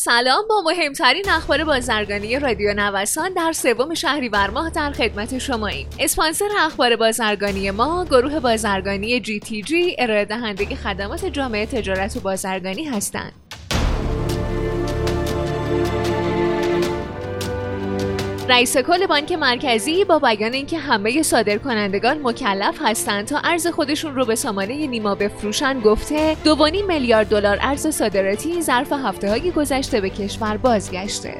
سلام با مهمترین اخبار بازرگانی رادیو نوسان در سوم شهریور ماه در خدمت شماییم. اسپانسر اخبار بازرگانی ما گروه بازرگانی جی تی جی ارائه دهنده خدمات جامعه تجارت و بازرگانی هستند. رئیس کل بانک مرکزی با بیان اینکه همه صادرکنندگان مکلف هستند تا ارز خودشون رو به سامانه نیما بفروشن گفته 2.5 میلیارد دلار ارز صادراتی ظرف هفته های گذشته به کشور بازگشته.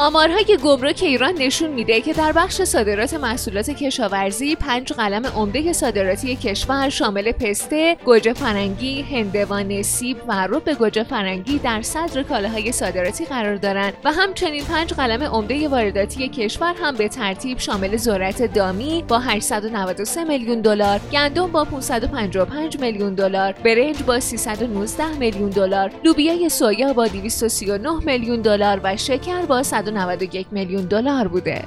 آمارهای گمرک ایران نشون میده که در بخش صادرات محصولات کشاورزی پنج قلم عمده صادراتی کشور شامل پسته، گوجه فرنگی، هندوانه، سیب و رب گوجه فرنگی در صدر کالاهای صادراتی قرار دارند و همچنین پنج قلم عمده وارداتی کشور هم به ترتیب شامل ذرت دامی با 893 میلیون دلار، گندم با 555 میلیون دلار، برنج با 319 میلیون دلار، لوبیای سویا با 239 میلیون دلار و شکر با 191 میلیون دلار بوده.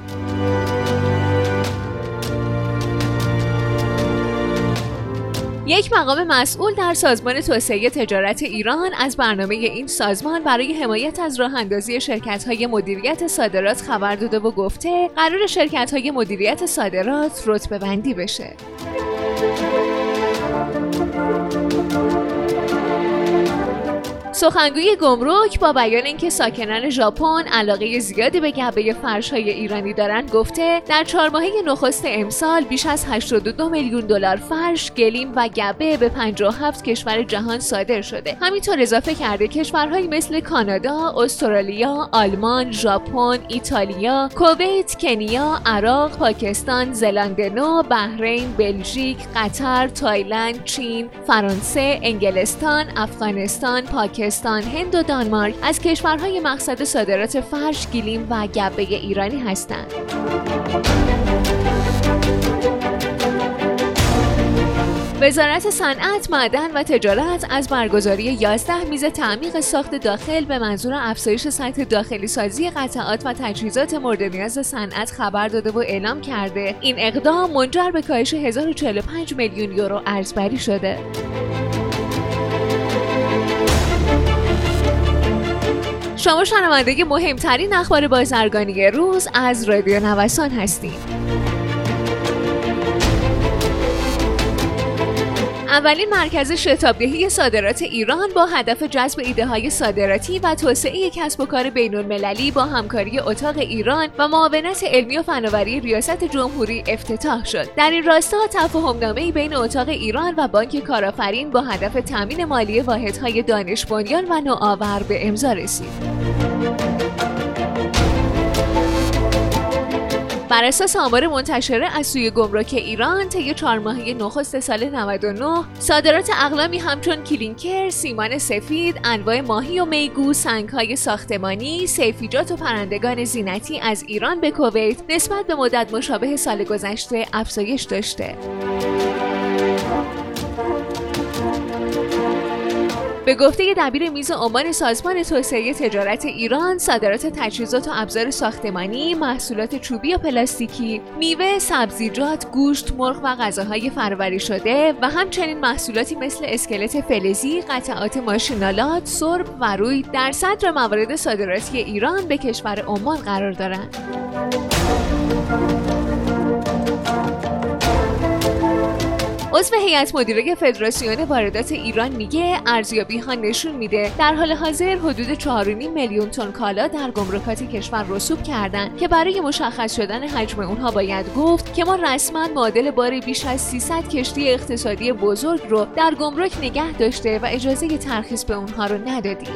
یک مقام مسئول در سازمان توسعه تجارت ایران از برنامه این سازمان برای حمایت از راه اندازی شرکت های مدیریت صادرات خبر داده و گفته قرار شرکت های مدیریت صادرات رتبه بندی بشه. سخنگوی گمرک با بیان اینکه ساکنان ژاپن علاقه زیادی به گبه فرشهای ایرانی دارند گفته در چهار ماهه نخست امسال بیش از 82 میلیون دلار فرش، گلیم و گبه به 57 کشور جهان صادر شده. همینطور اضافه کرده کشورهایی مثل کانادا، استرالیا، آلمان، ژاپن، ایتالیا، کویت، کنیا، عراق، پاکستان، زلاند نو، بحرین، بلژیک، قطر، تایلند، چین، فرانسه، انگلستان، افغانستان، پاکستان هند و دانمارک از کشورهای مقصد صادرات فرش، گلیم و گبه ایرانی هستند. وزارت صنعت، معدن و تجارت از برگزاری 11 میز تعمیق ساخت داخل به منظور افزایش سطح داخلی سازی قطعات و تجهیزات مورد نیاز صنعت خبر داده و اعلام کرده این اقدام منجر به کاهش 1045 میلیون یورو ارزبری شده. شما شنونده مهمترین اخبار بازرگانی روز از رادیو نوسان هستید. اولین مرکز شتابدهی صادرات ایران با هدف جذب ایده های صادراتی و توسعه کسب و کار بین المللی با همکاری اتاق ایران و معاونت علمی و فناوری ریاست جمهوری افتتاح شد. در این راستا تفاهمنامه‌ای بین اتاق ایران و بانک کارآفرین با هدف تامین مالی واحدهای دانش بنیان و نوآور به امضا رسید. بر اساس آمار منتشره از سوی گمرک ایران طی چهار ماهه نخست سال 99 صادرات اقلامی همچون کلینکر، سیمان سفید، انواع ماهی و میگو، سنگهای ساختمانی، سیفیجات و پرندگان زینتی از ایران به کویت نسبت به مدت مشابه سال گذشته افزایش داشته. به گفته دبیر میز عمان سازمان توسعه تجارت ایران صادرات تجهیزات و ابزار ساختمانی محصولات چوبی و پلاستیکی میوه سبزیجات گوشت مرغ و غذاهای فرآوری شده و همچنین محصولاتی مثل اسکلت فلزی قطعات ماشینالات سرب و روی در صدر موارد صادراتی ایران به کشور عمان قرار دارند. عضو هیئت مدیره فدراسیون واردات ایران میگه ارزیابی ها نشون میده در حال حاضر حدود 4.5 میلیون تن کالا در گمرکات کشور رسوب کردن که برای مشخص شدن حجم اونها باید گفت که ما رسما معادل بار بیش از 300 کشتی اقتصادی بزرگ رو در گمرک نگه داشته و اجازه ترخیص به اونها رو ندادیم.